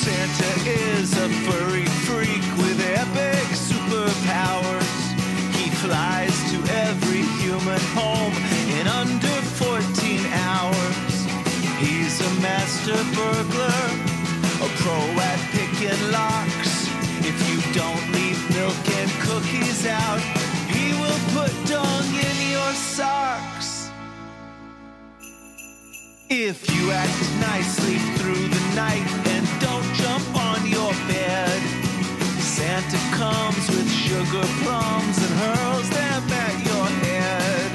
Santa is a furry freak with epic superpowers. He flies to every human home in under 14 hours. He's a master burglar, a pro at picking locks. If you don't leave milk and cookies out, he will put dung in your socks. If you act nicely through the night sugar plums and hurls them at your head.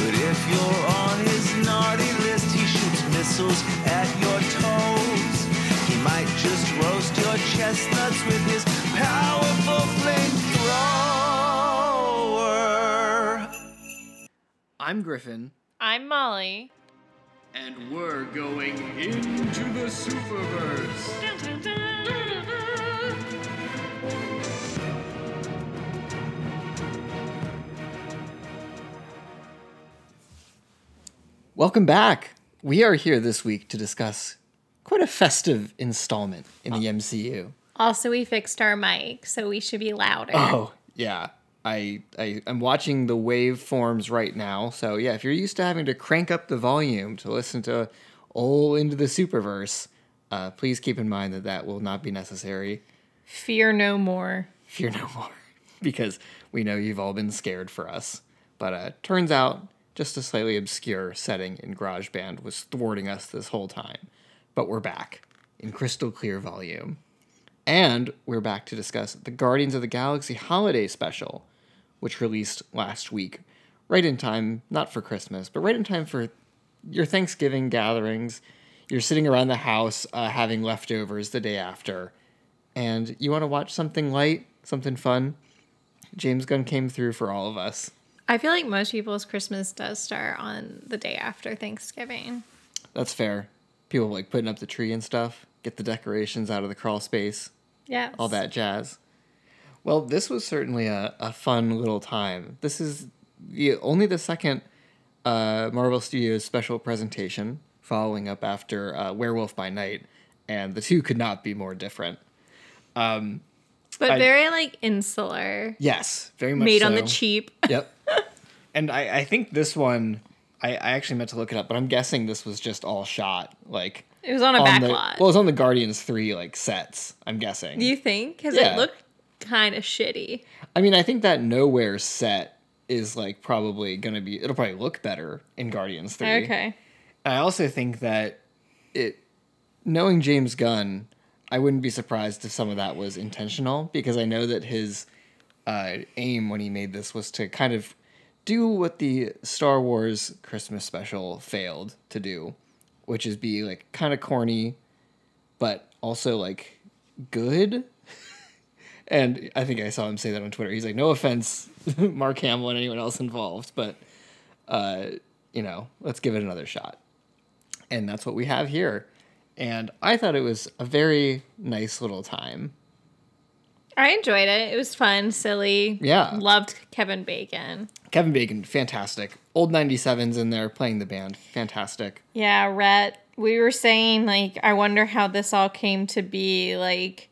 But if you're on his naughty list, he shoots missiles at your toes. He might just roast your chestnuts with his powerful flamethrower. I'm Griffin. I'm Molly. And we're going into the Superverse. Welcome back. We are here this week to discuss quite a festive installment in the MCU. Also, we fixed our mic, so we should be louder. Oh, yeah. I, I I'm watching the waveforms right now. So yeah, if you're used to having to crank up the volume to listen to all into the Superverse, uh, please keep in mind that that will not be necessary. Fear no more. Fear no more, because we know you've all been scared for us. But uh, turns out, just a slightly obscure setting in GarageBand was thwarting us this whole time. But we're back in crystal clear volume. And we're back to discuss the Guardians of the Galaxy holiday special, which released last week, right in time, not for Christmas, but right in time for your Thanksgiving gatherings. You're sitting around the house uh, having leftovers the day after, and you want to watch something light, something fun. James Gunn came through for all of us. I feel like most people's Christmas does start on the day after Thanksgiving. That's fair. People like putting up the tree and stuff, get the decorations out of the crawl space, Yeah. all that jazz. Well, this was certainly a, a fun little time. This is the only the second uh, Marvel Studios special presentation following up after uh, Werewolf by Night, and the two could not be more different. But I- very like insular. Yes, very much Made on the cheap. Yep. and I, I think this one, I, I actually meant to look it up, but I'm guessing this was just all shot like It was on a on back the lot. well, it was on the Guardians three like sets. I'm guessing. Do you think? Because Yeah. it looked kind of shitty. I mean, I think that nowhere set is like probably gonna be. It'll probably look better in Guardians three. Okay. I also think that it, knowing James Gunn, I wouldn't be surprised if some of that was intentional because I know that his uh, aim when he made this was to kind of do what the Star Wars Christmas special failed to do, which is be like kind of corny, but also like good. and I think I saw him say that on Twitter. He's like, no offense, Mark Hamill and anyone else involved, but uh, you know, let's give it another shot. And that's what we have here. And I thought it was a very nice little time. I enjoyed it. It was fun, silly. Yeah. Loved Kevin Bacon. Kevin Bacon, fantastic. Old 97s in there playing the band, fantastic. Yeah, Rhett. We were saying like I wonder how this all came to be. Like,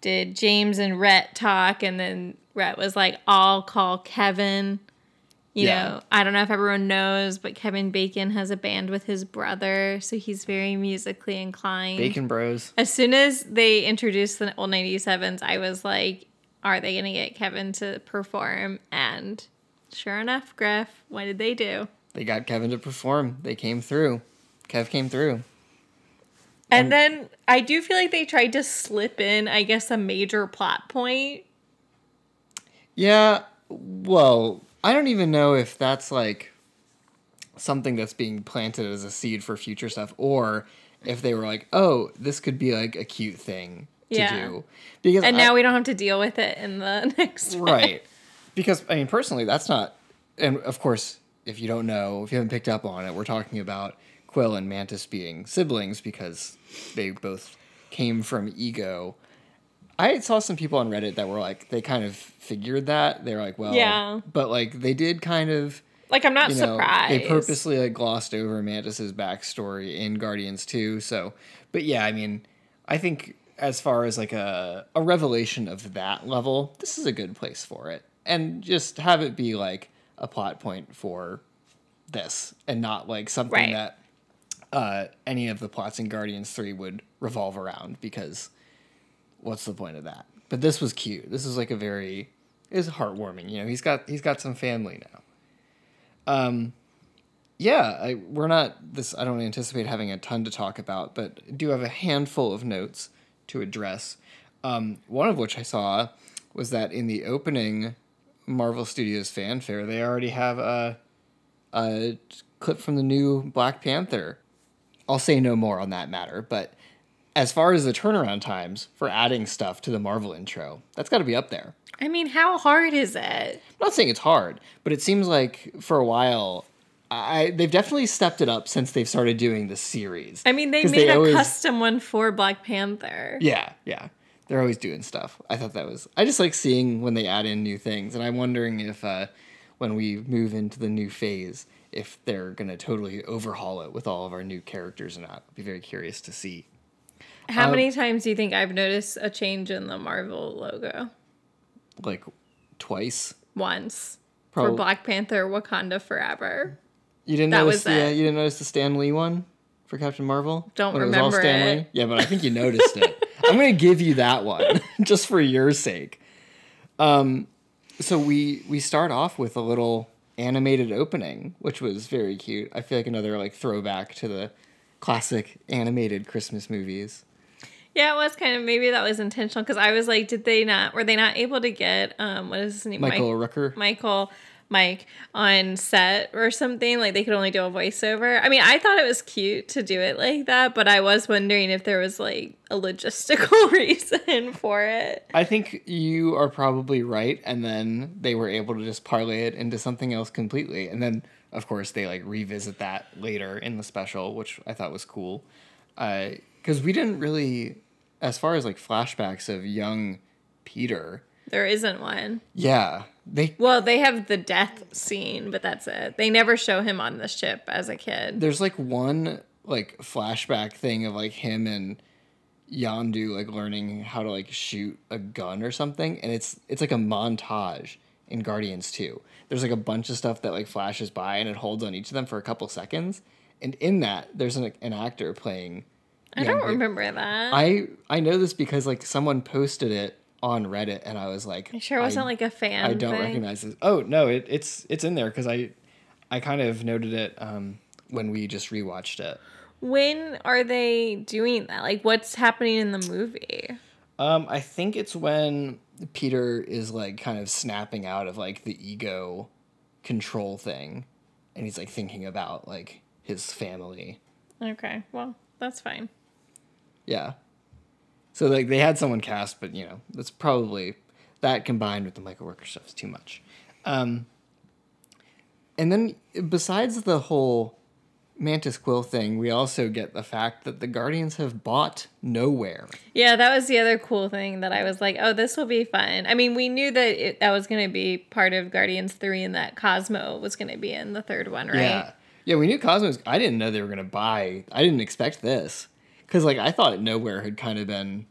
did James and Rhett talk, and then Rhett was like, "I'll call Kevin." You Yeah. know, I don't know if everyone knows, but Kevin Bacon has a band with his brother, so he's very musically inclined. Bacon Bros. As soon as they introduced the old 97s, I was like, are they going to get Kevin to perform? And sure enough, Griff, what did they do? They got Kevin to perform. They came through. Kev came through. And then I do feel like they tried to slip in, I guess, a major plot point. Yeah, well, I don't even know if that's like something that's being planted as a seed for future stuff or if they were like, "Oh, this could be like a cute thing to Yeah. do." Because And I- now we don't have to deal with it in the next right because i mean personally that's not and of course if you don't know if you haven't picked up on it we're talking about quill and mantis being siblings because they both came from ego i saw some people on reddit that were like they kind of figured that they're like well Yeah. but like they did kind of Like, I'm not you know surprised. they purposely like glossed over mantis's backstory in guardians 2 so but yeah i mean i think as far as like a a revelation of that level, this is a good place for it. And just have it be like a plot point for this and not like something Right. that uh, any of the plots in Guardians 3 would revolve around because what's the point of that? But this was cute. This is like a very is heartwarming. You know, he's got he's got some family now. Um yeah, I, we're not this I don't anticipate having a ton to talk about, but do have a handful of notes to address. Um, one of which I saw was that in the opening Marvel Studios fanfare, they already have a a clip from the new Black Panther. I'll say no more on that matter, but as far as the turnaround times for adding stuff to the Marvel intro, that's got to be up there. I mean, how hard is it? I'm not saying it's hard, but it seems like for a while, I they've definitely stepped it up since they've started doing the series. I mean, they made a always- custom one for Black Panther. Yeah, yeah, they're always doing stuff. I thought that was. I just like seeing when they add in new things, and I'm wondering if uh, when we move into the new phase, if they're gonna totally overhaul it with all of our new characters or not. I'd be very curious to see. How Um, many times do you think I've noticed a change in the Marvel logo? Like twice. Once. Prob- For Black Panther Wakanda Forever. You didn't That notice the uh, you didn't notice the Stan Lee one for Captain Marvel? Don't When was all remember Stan it. Lee? Yeah, but I think you noticed it. I'm gonna give you that one just for your sake. Um, so we we start off with a little animated opening, which was very cute. I feel like another like throwback to the classic animated Christmas movies. Yeah, it was kind of maybe that was intentional because I was like, did they not were they not able to get um what is his name? Michael Mike, Rooker. Michael Mike on set or something. Like they could only do a voiceover. I mean, I thought it was cute to do it like that, but I was wondering if there was like a logistical reason for it. I think you are probably right, and then they were able to just parlay it into something else completely, and then of course they like revisit that later in the special, which I thought was cool, because we didn't really, as far as like flashbacks of young Peter, There isn't one. yeah, they Well, they have the death scene, but that's it. They never show him on the ship as a kid. there's like one like flashback thing of like him and Yondu like learning how to like shoot a gun or something and it's it's like a montage in Guardians 2. There's like a bunch of stuff that like flashes by and it holds on each of them for a couple seconds and in that there's an, an actor playing I don't remember that. I I know this because like someone posted it on Reddit and I was like It sure wasn't I- like a fan. I don't thing. recognize this. Oh no, it, it's it's in there because I I kind of noted it um, when we just rewatched it. When are they doing that? Like, what's happening in the movie? Um, I think it's when Peter is like kind of snapping out of like the ego control thing, and he's like thinking about like his family. Okay, well, that's fine. Yeah. So like they had someone cast, but you know that's probably that combined with the Michael Rooker stuff is too much. Um, and then besides the whole Mantis Quill thing, we also get the fact that the Guardians have bought Nowhere. Yeah, that was the other cool thing that I was like, oh, this will be fun. I mean, we knew that it, that was going to be part of Guardians 3 and that Cosmo was going to be in the third one, right? Yeah. Yeah, we knew Cosmos. I didn't know they were gonna buy. I didn't expect this because like I thought Nowhere had kind of been.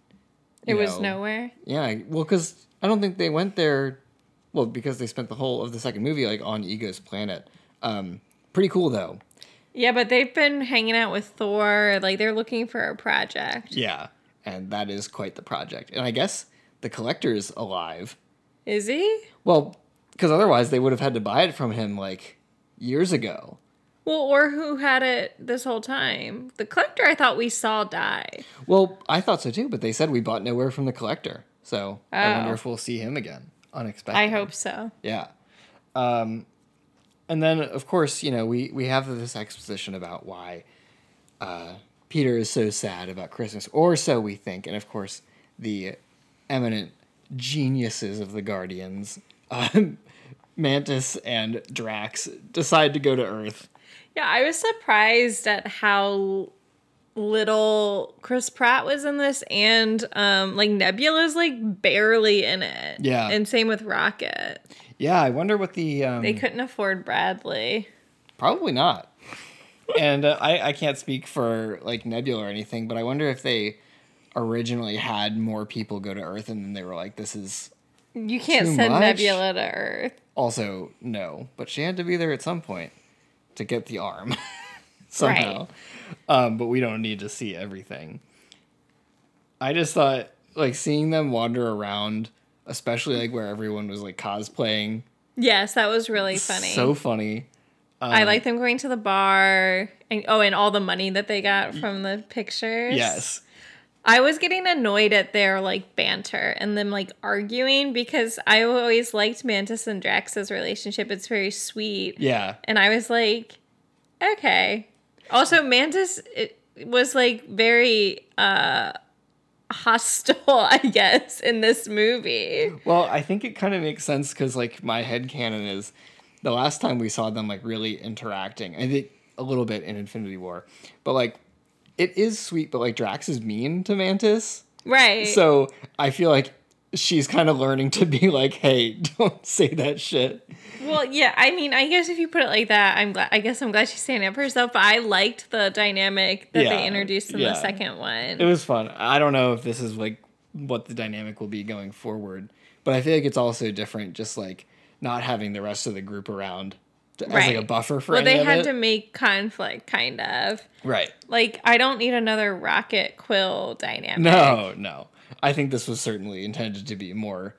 It you was know- nowhere. Yeah, well, because I don't think they went there. Well, because they spent the whole of the second movie like on Ego's planet. Um, pretty cool though. Yeah, but they've been hanging out with Thor. Like, they're looking for a project. Yeah, and that is quite the project. And I guess the collector's alive. Is he? Well, because otherwise they would have had to buy it from him like years ago. Well, or who had it this whole time? The collector I thought we saw die. Well, I thought so too, but they said we bought nowhere from the collector. So I wonder Oh. if we'll see him again. Unexpected. I hope so. Yeah. Um, and then, of course, you know, we, we have this exposition about why uh, Peter is so sad about Christmas, or so we think. And of course, the eminent geniuses of the Guardians, um, Mantis and Drax, decide to go to Earth. Yeah, I was surprised at how little Chris Pratt was in this and um like Nebula's like barely in it. Yeah. And same with Rocket. Yeah, I wonder what the. Um, They couldn't afford Bradley. Probably not. and uh, I, I can't speak for like Nebula or anything, but I wonder if they originally had more people go to Earth, and then they were like, "This is You can't send much? Nebula to Earth. also no." But she had to be there at some point to get the arm somehow. Um, but we don't need to see everything. I just thought like seeing them wander around, especially like where everyone was like cosplaying, Yes, that was really funny. so funny. I like them going to the bar and oh, and all the money that they got from the pictures. Yes. I was getting annoyed at their like banter and them like arguing because I always liked Mantis and Drax's relationship. It's very sweet. Yeah. And I was like, okay. Also, Mantis it was like very uh hostile, I guess, in this movie. Well, I think it kind of makes sense because like my head canon is the last time we saw them like really interacting. I think a little bit in Infinity War, but like it is sweet. But like Drax is mean to Mantis, Right. so I feel like she's kind of learning to be like, hey, don't say that shit. Well, yeah, I mean, I guess if you put it like that, I'm glad. I guess I'm glad she's standing up for herself. But I liked the dynamic that Yeah, they introduced in yeah. the second one. It was fun. I don't know if this is like what the dynamic will be going forward, but I feel like it's also different. Just like not having the rest of the group around as like a buffer for well, they had it. to make conflict, kind of. right. Like, I don't need another Rocket Quill dynamic. No, no. I think this was certainly intended to be more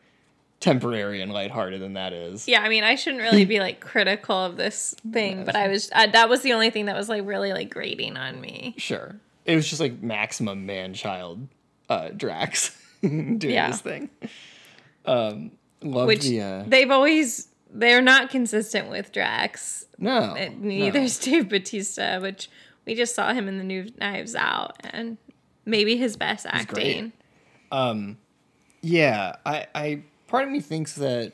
temporary and lighthearted than that is. Yeah, I mean, I shouldn't really be like critical of this thing, but I was. Uh, that was the only thing that was like really like grating on me. Sure. It was just like maximum man child uh Drax doing Yeah. this thing. Um loved Which the uh they've always. They're not consistent with Drax. no. Uh, no. Dave Batista, which we just saw him in the new Knives Out, and maybe his best great. acting. Yeah, I, I part of me thinks that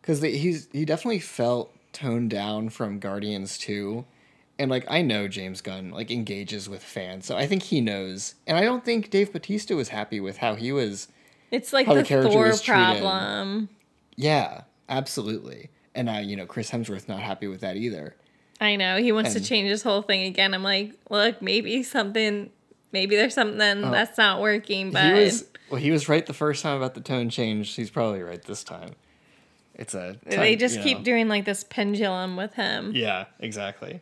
because he's he definitely felt toned down from Guardians two, and like I know James Gunn like engages with fans, so I think he knows, and I don't think Dave Batista was happy with how he was. It's like the the, Thor problem. Yeah, absolutely, and now you know Chris Hemsworth not happy with that either. I know he wants And- to change his whole thing again. I'm like, look, maybe something, maybe there's something that's not working, but Oh. he was well, he was right the first time about the tone change. He's probably right this time. It's a they just keep know. doing like this pendulum with him. Yeah, exactly.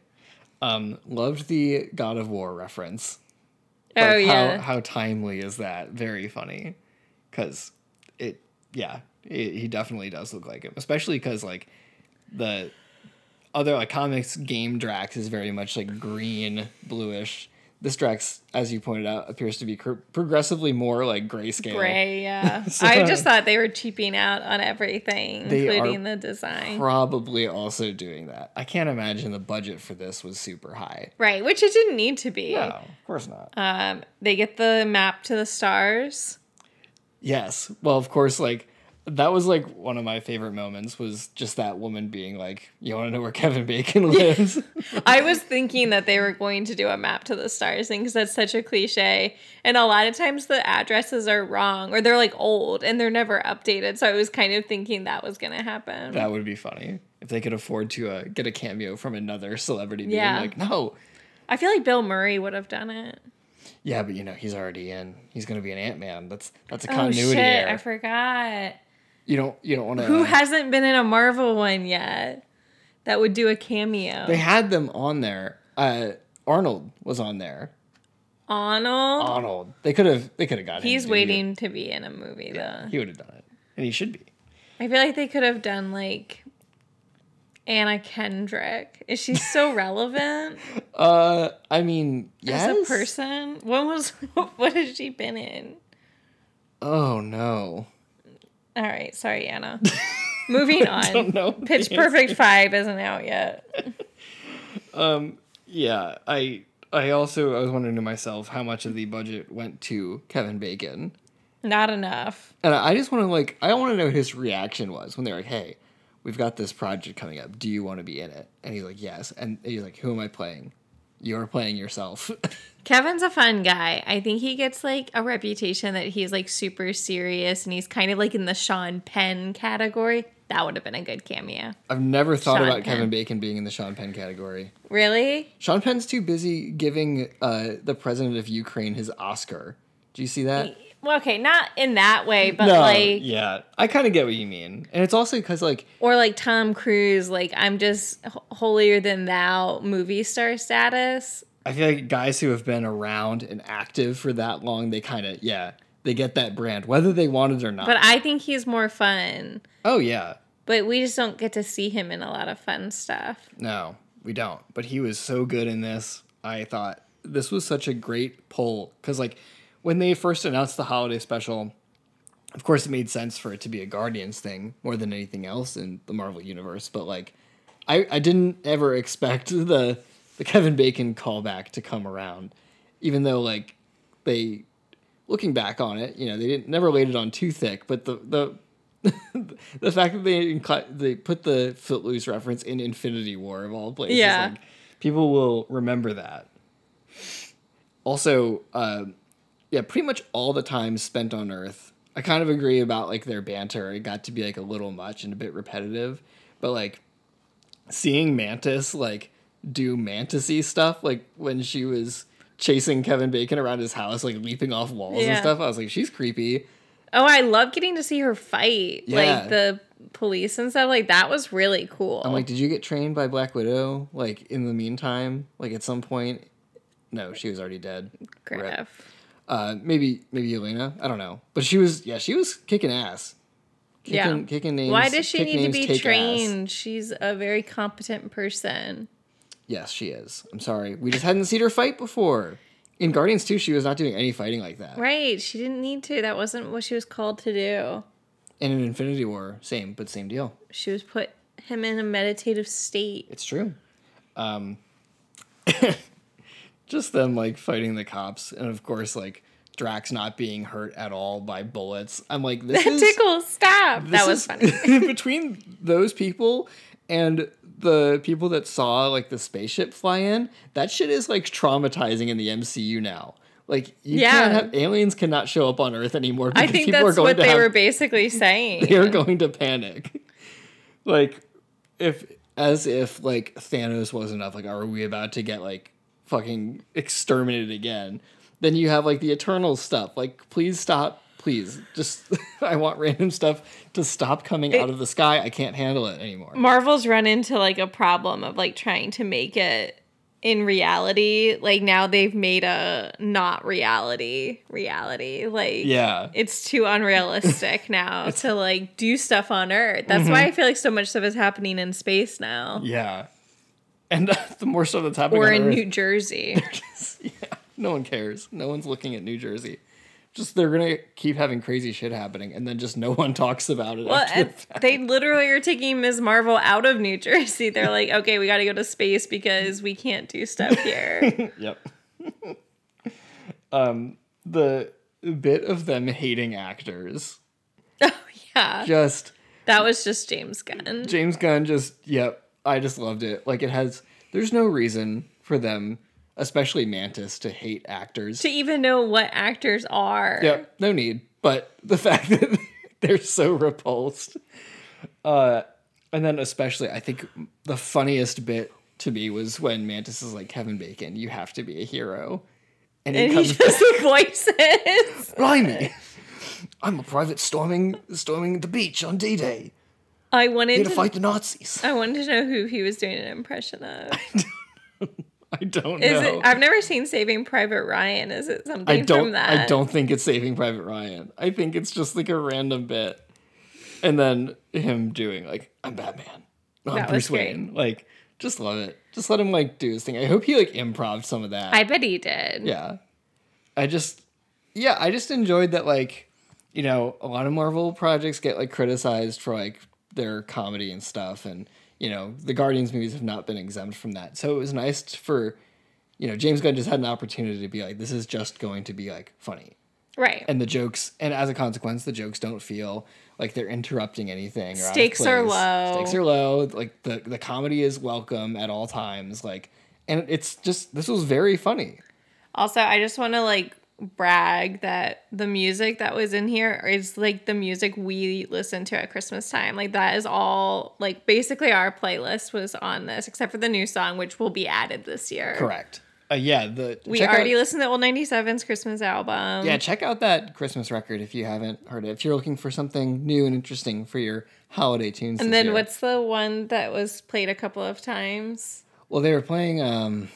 Um, loved the God of War reference. oh yeah, How, how timely is that? Very funny. Because it, yeah, it, he definitely does look like him. Especially because, like, the other, like, comics game Drax is very much, like, green, bluish. This Drax, as you pointed out, appears to be cr- progressively more, like, grayscale. gray. Yeah, So- I just thought they were cheaping out on everything, including the design. Probably also doing that. I can't imagine the budget for this was super high. right, which it didn't need to be. No, of course not. Um, they get the map to the stars. Yes. Well, of course, like that was like one of my favorite moments was just that woman being like, "You want to know where Kevin Bacon lives?" I was thinking that they were going to do a map to the stars thing because that's such a cliche. And a lot of times the addresses are wrong or they're like old and they're never updated. So I was kind of thinking that was going to happen. that would be funny if they could afford to uh, get a cameo from another celebrity. Being Yeah. like, no, I feel like Bill Murray would have done it. yeah, but you know he's already in. He's gonna be an Ant Man. That's that's a continuity. Oh continuity shit, error. I forgot. You don't you don't want to. Who hasn't been in a Marvel one yet that would do a cameo? They had them on there. Uh, Arnold was on there. Arnold? Arnold. They could have. They could have got him. He's to do- waiting to be in a movie though. He would have done it, and he should be. I feel like they could have done like Anna Kendrick. Is she so relevant Uh, I mean, yes. as a person? When was what has she been in? Oh no. All right, sorry, Anna. Moving on. don't know Pitch Perfect Five isn't out yet. Um. Yeah, I I also I was wondering to myself how much of the budget went to Kevin Bacon. Not enough. And I just want to like I want to know what his reaction was when they're like, "Hey, we've got this project coming up. Do you want to be in it?" And he's like, "Yes." And he's like, "Who am I playing?" You're playing yourself. Kevin's a fun guy. I think he gets like a reputation that he's like super serious and he's kind of like in the Sean Penn category. That would have been a good cameo. I've never thought Sean about Penn. Kevin Bacon being in the Sean Penn category. Really? Sean Penn's too busy giving uh, the president of Ukraine his Oscar Do you see that? Well, okay, not in that way, but like yeah, I kind of get what you mean, and it's also because like or like Tom Cruise, like I'm just holier than thou movie star status. I feel like guys who have been around and active for that long, they kind of yeah, they get that brand whether they want it or not. But I think he's more fun. oh yeah, But we just don't get to see him in a lot of fun stuff. no, we don't. But he was so good in this. I thought this was such a great pull because like when they first announced the holiday special, of course it made sense for it to be a Guardians thing more than anything else in the Marvel universe. But like, I I didn't ever expect the the Kevin Bacon callback to come around, even though like they looking back on it, you know, they didn't never laid it on too thick, but the the the fact that they they put the Footloose reference in Infinity War of all places, Yeah. like, people will remember that. Also, uh, yeah, pretty much all the time spent on Earth. I kind of agree about like their banter. It got to be like a little much and a bit repetitive, but like seeing Mantis like do mantisy stuff, like when she was chasing Kevin Bacon around his house, like leaping off walls and stuff. I was like, she's creepy. Oh, I love getting to see her fight. Yeah. Like the police and stuff. Like that was really cool. I'm like, did you get trained by Black Widow? Like in the meantime, like at some point? No, she was already dead. Griff. Uh, maybe maybe Elena. I don't know, but she was yeah, she was kicking ass. Kicking, Yeah. kicking names. Why does she need to be take ass. trained? She's a very competent person. Yes, she is. I'm sorry, we just hadn't seen her fight before. In Guardians 2, she was not doing any fighting like that. Right. She didn't need to. That wasn't what she was called to do. And in Infinity War, same, but same deal. She was put him in a meditative state. It's true. Um, just them like fighting the cops, and of course, like Drax not being hurt at all by bullets. I'm like, this That is tickles. Stop. That was funny. between those people and the people that saw like the spaceship fly in, that shit is like traumatizing in the MCU now. Like you Yeah. can't have aliens cannot show up on Earth anymore because I think people are that's going what to they have were basically saying. they're going to panic. Like, if as if like Thanos was enough. Like, are we about to get like fucking exterminated again? Then you have like the Eternal stuff. Like, please stop. Please, just I want random stuff to stop coming out of the sky. I can't handle it anymore. Marvel's run into like a problem of like trying to make it in reality. Like now they've made a not reality reality. Like Yeah, it's too unrealistic now to like do stuff on Earth. That's Mm-hmm. why I feel like so much stuff is happening in space now. yeah. And the more stuff that's happening Or on in Earth, New Jersey. yeah, no one cares. No one's looking at New Jersey. Just they're gonna keep having crazy shit happening, and then just no one talks about it. Well, the they literally are taking Ms. Marvel out of New Jersey. They're like, okay, we got to go to space because we can't do stuff here. Yep. um, the bit of them hating actors, oh, yeah. just That was just James Gunn. James Gunn, just yep. I just loved it. Like it has. There's no reason for them, especially Mantis, to hate actors. to even know what actors are. Yep, no need. But the fact that they're so repulsed. Uh, and then especially, I think the funniest bit to me was when Mantis is like, Kevin Bacon, you have to be a hero. And he And he comes does the voices. Blimey! I'm a private storming storming the beach on D-Day. I wanted to to, fight the Nazis. I wanted to know who he was doing an impression of. I don't Is know. it? I've never seen Saving Private Ryan. Is it something I don't. from that? I don't think it's Saving Private Ryan. I think it's just like a random bit, and then him doing like, "I'm Batman." I'm Bruce. Wayne. Like, just love it. Just let him like do his thing. I hope he like improv some of that. I bet he did. yeah. I just, yeah, I just enjoyed that. Like, you know, a lot of Marvel projects get like criticized for like their comedy and stuff, and you know, the Guardians movies have not been exempt from that. So it was nice for, you know, James Gunn just had an opportunity to be like, this is just going to be like funny Right. and the jokes and as a consequence the jokes don't feel like they're interrupting anything or Stakes are low. stakes are low like the the comedy is welcome at all times like and it's just this was very funny Also, I just want to like brag that the music that was in here is like the music we listen to at Christmas time. Like that is all like basically our playlist was on this except for the new song which will be added this year. correct Uh, yeah, the We already out, listened to Old 97's Christmas album. yeah check out that Christmas record if you haven't heard it. If you're looking for something new and interesting for your holiday tunes. And then year. what's the one that was played a couple of times? Well, they were playing um,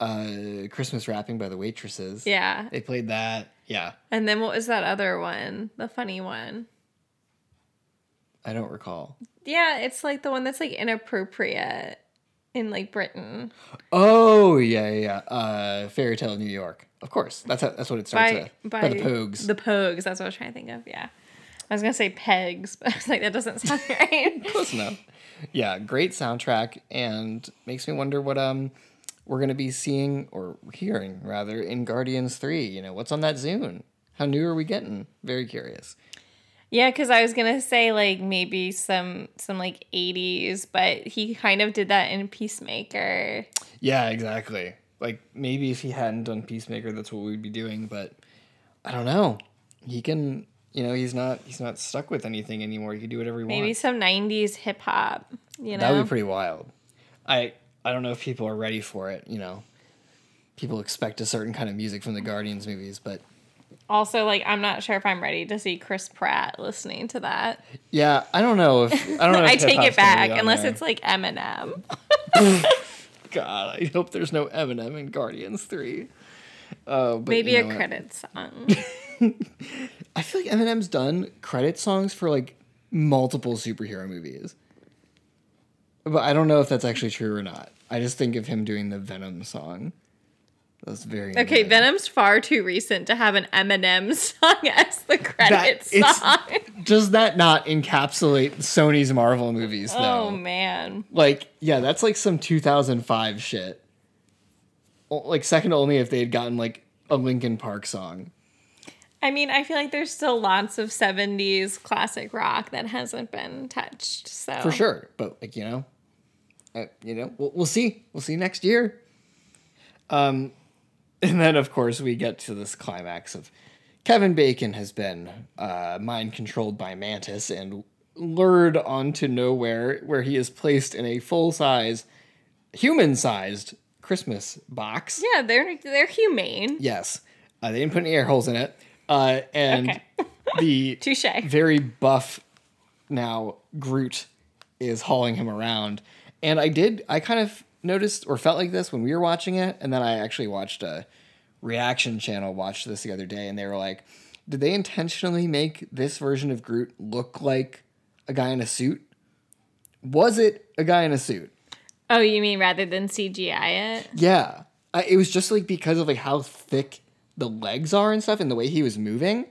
uh, Christmas Wrapping by the Waitresses. Yeah. They played that. Yeah. And then what was that other one? The funny one. I don't recall. Yeah, it's like the one that's like inappropriate in like Britain. Oh, yeah, yeah, yeah. Uh, Fairy Tale of New York. Of course. That's how, that's what it starts By, with. by, By, the Pogues. The Pogues, that's what I was trying to think of. Yeah. I was gonna say pegs, but I was like, that doesn't sound right. Close enough. Yeah, great soundtrack and makes me wonder what um we're gonna be seeing or hearing rather in Guardians Three. You know, what's on that Zune? How new are we getting? Very curious. yeah, because I was gonna say like maybe some some like eighties, but he kind of did that in Peacemaker. Yeah, exactly. Like maybe if he hadn't done Peacemaker, that's what we'd be doing. But I don't know. He can, you know, he's not he's not stuck with anything anymore. He can do whatever he Maybe wants. Maybe some nineties hip hop. You know, That would be pretty wild. I I don't know if people are ready for it. You know, people expect a certain kind of music from the Guardians movies, but also like I'm not sure if I'm ready to see Chris Pratt listening to that. yeah, I don't know if I don't know. I take it back unless there. it's like Eminem. God. I hope there's no Eminem in Guardians Three. Uh, but Maybe you a know what? credit song. I feel like Eminem's done credit songs for like multiple superhero movies. But I don't know if that's actually true or not. I just think of him doing the Venom song. That's very Okay, annoying. Venom's far too recent to have an Eminem song as the credit it's- song. Does that not encapsulate Sony's Marvel movies oh, though? Oh man. Like, yeah, that's like some 2005 shit. Like second only if they had gotten like a Linkin Park song. I mean, I feel like there's still lots of 70s classic rock that hasn't been touched. So for sure. But like you know, uh, you know, we'll, we'll see. We'll see next year. Um, and then of course we get to this climax of Kevin Bacon has been uh, mind controlled by Mantis and lured onto nowhere, where he is placed in a full size, human sized Christmas box. Yeah, they're they're humane. Yes, uh, they didn't put any air holes in it, uh, and Okay. the Touche. very buff now Groot is hauling him around. And I did I kind of noticed or felt like this when we were watching it, and then I actually watched a reaction channel watch this the other day, and they were like, did they intentionally make this version of Groot look like a guy in a suit? Was it a guy in a suit? Oh, you mean rather than CGI it? Yeah. I, it was just like because of like how thick the legs are and stuff and the way he was moving,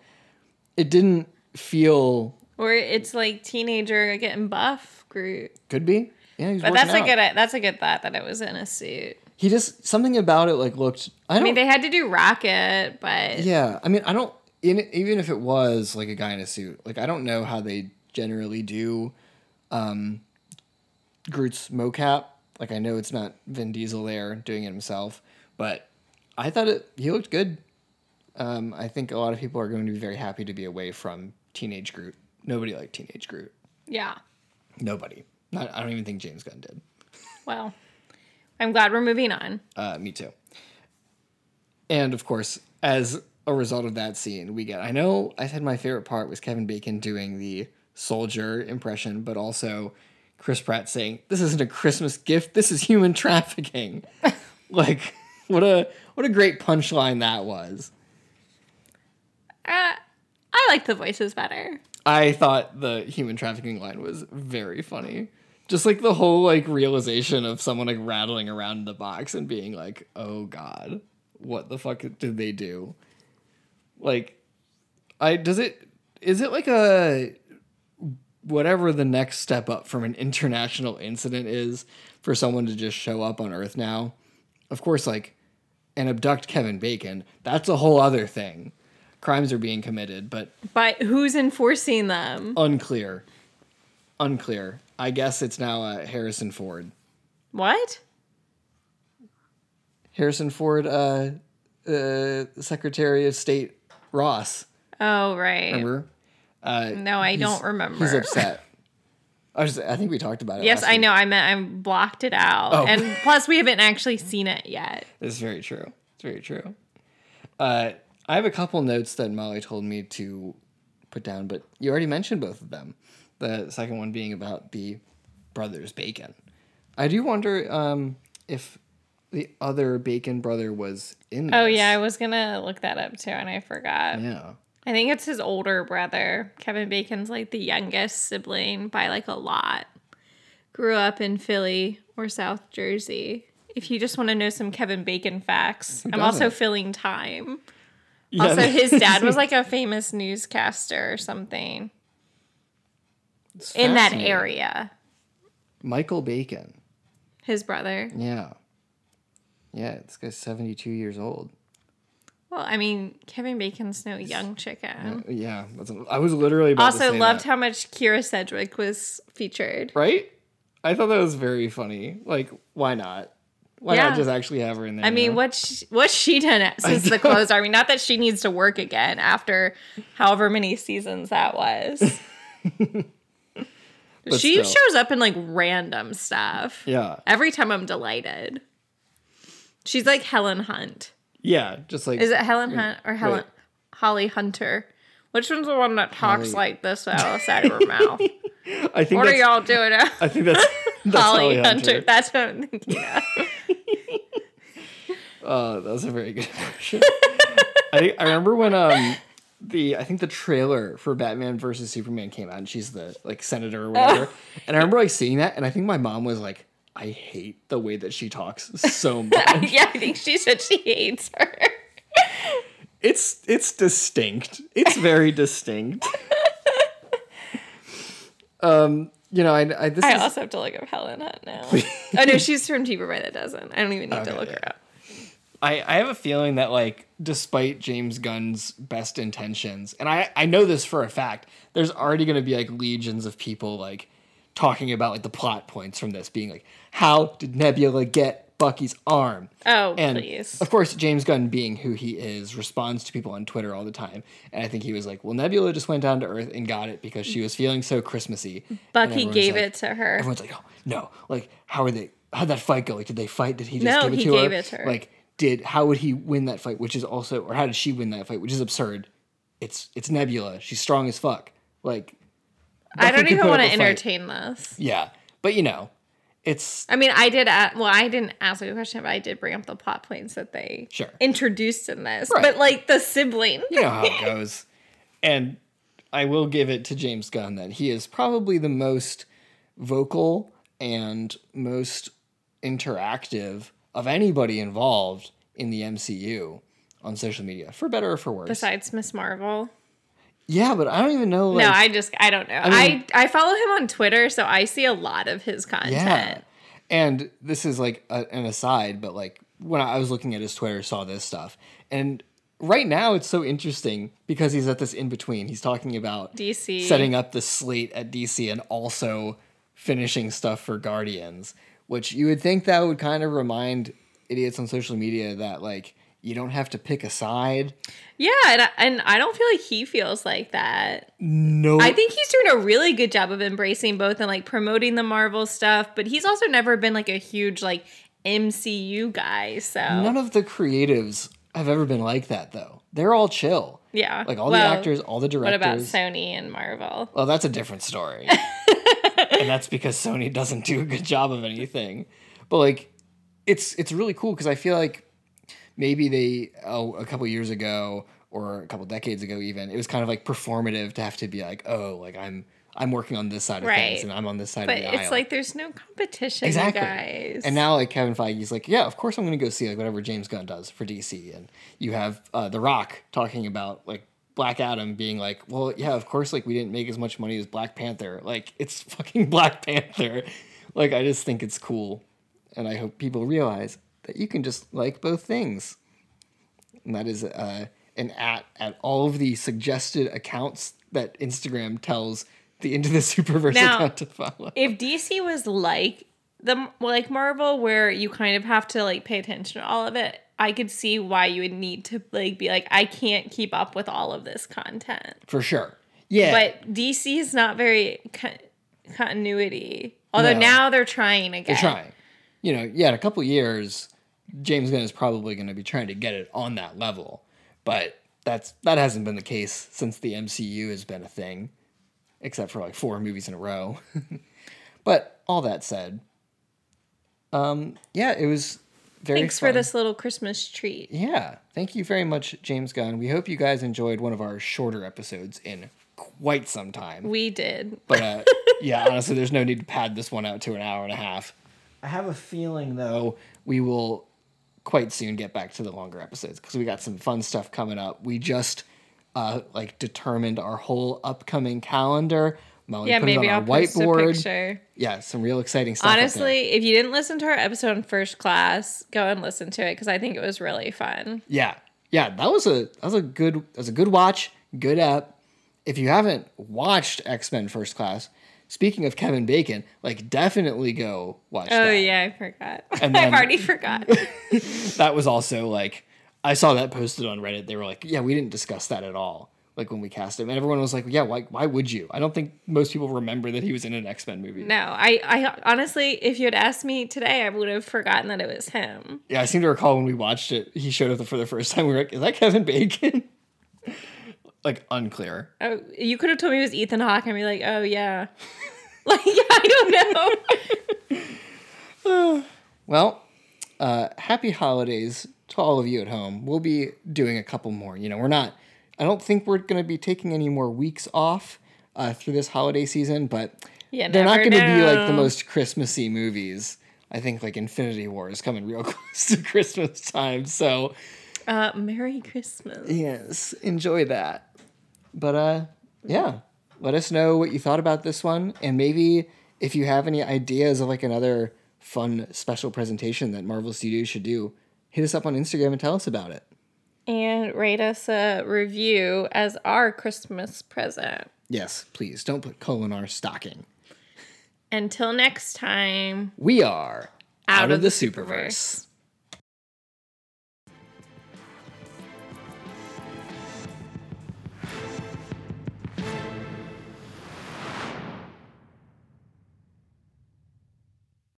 it didn't feel Or it's like teenager getting buff Groot. could be. Yeah, he's But that's a good that's a good thought that it was in a suit. He just something about it like looked. I don't. I mean, they had to do Rocket, but yeah, I mean, I don't. In even if it was like a guy in a suit, like I don't know how they generally do, um, Groot's mocap. Like I know it's not Vin Diesel there doing it himself, but I thought it he looked good. Um, I think a lot of people are going to be very happy to be away from teenage Groot. Nobody liked teenage Groot. yeah. Nobody. Not, I don't even think James Gunn did. Well, I'm glad we're moving on. Uh, me too. And of course, as a result of that scene, we get. I know I said my favorite part was Kevin Bacon doing the soldier impression, but also Chris Pratt saying, "This isn't a Christmas gift. This is human trafficking." like, what a what a great punchline that was. Uh, I like the voices better. I thought the human trafficking line was very funny. Just like the whole like realization of someone like rattling around in the box and being like, "Oh God, what the fuck did they do?" Like, I does it is it like a whatever the next step up from an international incident is for someone to just show up on Earth now? Of course, like and abduct Kevin Bacon. That's a whole other thing. Crimes are being committed, but But who's enforcing them? Unclear. Unclear. I guess it's now uh, Harrison Ford. What? Harrison Ford, uh, uh, Secretary of State Ross. Oh, right. Remember? Uh, No, I don't remember. He's upset. I was. I think we talked about it. Yes, I week. know. I meant I blocked it out, Oh. and plus we haven't actually seen it yet. It's very true. It's very true. Uh, I have a couple notes that Molly told me to put down, but you already mentioned both of them. The second one being about the brothers Bacon. I do wonder um, if the other Bacon brother was in. Oh this. yeah, I was gonna look that up too, and I forgot. yeah. I think it's his older brother. Kevin Bacon's like the youngest sibling by like a lot. Grew up in Philly or South Jersey. If you just want to know some Kevin Bacon facts, I'm also filling time. Yeah, Also, his dad was like a famous newscaster or something it's in that area. Michael Bacon. His brother. Yeah. Yeah, this guy's seventy-two years old. Well, I mean, Kevin Bacon's no young chicken. Yeah, that's, I was literally Also, loved that. how much Kyra Sedgwick was featured. right? I thought that was very funny. Like, why not? Why Yeah. not just actually have her in there? I mean, know? what's what's she done since the? I mean, not that she needs to work again after however many seasons that was. But she still. shows up in like random stuff. Yeah, Every time I'm delighted. She's like Helen Hunt. yeah, just like Is it Helen Hunt or Helen wait. Holly Hunter? Which one's the one that talks Holly- like this out of the side of her mouth? I think What are y'all doing? Now? I think that's, that's Holly, Holly Hunter. That's what I'm thinking. Oh, that was a very good question. I I remember when um the I think the trailer for Batman versus Superman came out and she's the like senator or whatever. and I remember like seeing that and I think my mom was like, I hate the way that she talks so much. yeah, I think she said she hates her. it's it's distinct. It's very distinct. Um, you know, I, I this I is also have to look up Helen Hunt now. oh no, she's from Deeper by the Dozen. I don't even need to look yeah. her up. I, I have a feeling that like despite James Gunn's best intentions, and I, I know this for a fact, there's already gonna be like legions of people like talking about like the plot points from this being like, how did Nebula get Bucky's arm? Oh, And please. of course, James Gunn, being who he is, responds to people on Twitter all the time. And I think he was like, "Well, Nebula just went down to Earth and got it because she was feeling so Christmassy." Bucky gave like- it to her. Everyone's like, "Oh no! Like, how are they? How'd that fight go? Like, did they fight? Did he just No, give it he to gave her? it to her. Like, did how would he win that fight? Which is also, or how did she win that fight? Which is absurd. It's it's Nebula. She's strong as fuck. Like, I don't even want to fight. entertain this. Yeah, but you know, it's I mean, I did. well, I didn't ask a question, but I did bring up the plot points that they Sure. introduced in this. Right. But like the sibling, you know how it goes. And I will give it to James Gunn that he is probably the most vocal and most interactive of anybody involved in the MCU on social media, for better or for worse. besides Miss Marvel. yeah, but I don't even know. Like, no, I just I don't know. I, mean- I follow him on Twitter, so I see a lot of his content. Yeah. And this is like a, an aside, but like when I was looking at his Twitter, saw this stuff. And right now it's so interesting because he's at this in between. He's talking about DC. setting up the slate at DC and also finishing stuff for Guardians, which you would think that would kind of remind idiots on social media that like you don't have to pick a side. Yeah, and I, and I don't feel like he feels like that. No. I think he's doing a really good job of embracing both and like promoting the Marvel stuff, but he's also never been like a huge like MCU guy. So none of the creatives have ever been like that though. They're all chill. yeah, Like all Well, the actors, all the directors. What about Sony and Marvel? Well, that's a different story. and that's because Sony doesn't do a good job of anything. But like it's it's really cool because I feel like maybe they oh, a couple years ago or a couple decades ago even, it was kind of like performative to have to be like, "Oh, like I'm I'm working on this side of Right. things and I'm on this side But of the aisle. But it's like there's no competition, Exactly. guys. And now like Kevin Feige's like, yeah, of course I'm gonna go see like whatever James Gunn does for DC. And you have uh, The Rock talking about like Black Adam being like, well, yeah, of course like we didn't make as much money as Black Panther. Like it's fucking Black Panther. Like I just think it's cool. And I hope people realize that you can just like both things. And that is uh, an at at all of the suggested accounts that Instagram tells the Into the Superverse Now- account to follow. if DC was like the like Marvel, where you kind of have to like pay attention to all of it, I could see why you would need to like be like, I can't keep up with all of this content. For sure. Yeah. But DC is not very. continuity. Although No. now they're trying again. They're trying. You know, yeah, in a couple years, James Gunn is probably going to be trying to get it on that level, but that's that hasn't been the case since the MCU has been a thing, except for like four movies in a row. but all that said, um, yeah, it was very. Thanks for this little Christmas treat. Yeah, thank you very much, James Gunn. We hope you guys enjoyed one of our shorter episodes in quite some time. We did. But uh, yeah, honestly, there's no need to pad this one out to an hour and a half. I have a feeling though we will quite soon get back to the longer episodes because we got some fun stuff coming up. We just uh, like determined our whole upcoming calendar. Molly Yeah, put maybe it on I'll a whiteboard. picture. Yeah, some real exciting stuff. Honestly, if you didn't listen to our episode in first class, go and listen to it because I think it was really fun. Yeah, yeah, that was a that was a good that was a good watch, good app. If you haven't watched X Men First Class, speaking of Kevin Bacon, like definitely go watch Oh that. yeah, I forgot. And then- I've already forgot. That was also like I saw that posted on Reddit. They were like, "Yeah, we didn't discuss that at all." Like when we cast him, and everyone was like, "Yeah, why? Why would you?" I don't think most people remember that he was in an X Men movie. no, I, I honestly, if you had asked me today, I would have forgotten that it was him. Yeah, I seem to recall when we watched it, he showed up for the first time. We were like, "Is that Kevin Bacon?" like unclear. Oh, you could have told me it was Ethan Hawke and be like, oh yeah, like yeah, I don't know. Well, uh, happy holidays to all of you at home. We'll be doing a couple more. You know, we're not, I don't think we're going to be taking any more weeks off uh, through this holiday season, but You they're not going to be like the most Christmassy movies. I think like Infinity War is coming real close to Christmas time. So, Uh, Merry Christmas. yes, enjoy that. But uh, yeah, let us know what you thought about this one. And maybe if you have any ideas of like another fun special presentation that Marvel Studios should do, hit us up on Instagram and tell us about it. And rate us a review as our Christmas present. Yes, please don't put coal in our stocking. Until next time, We are out, of, the Superverse.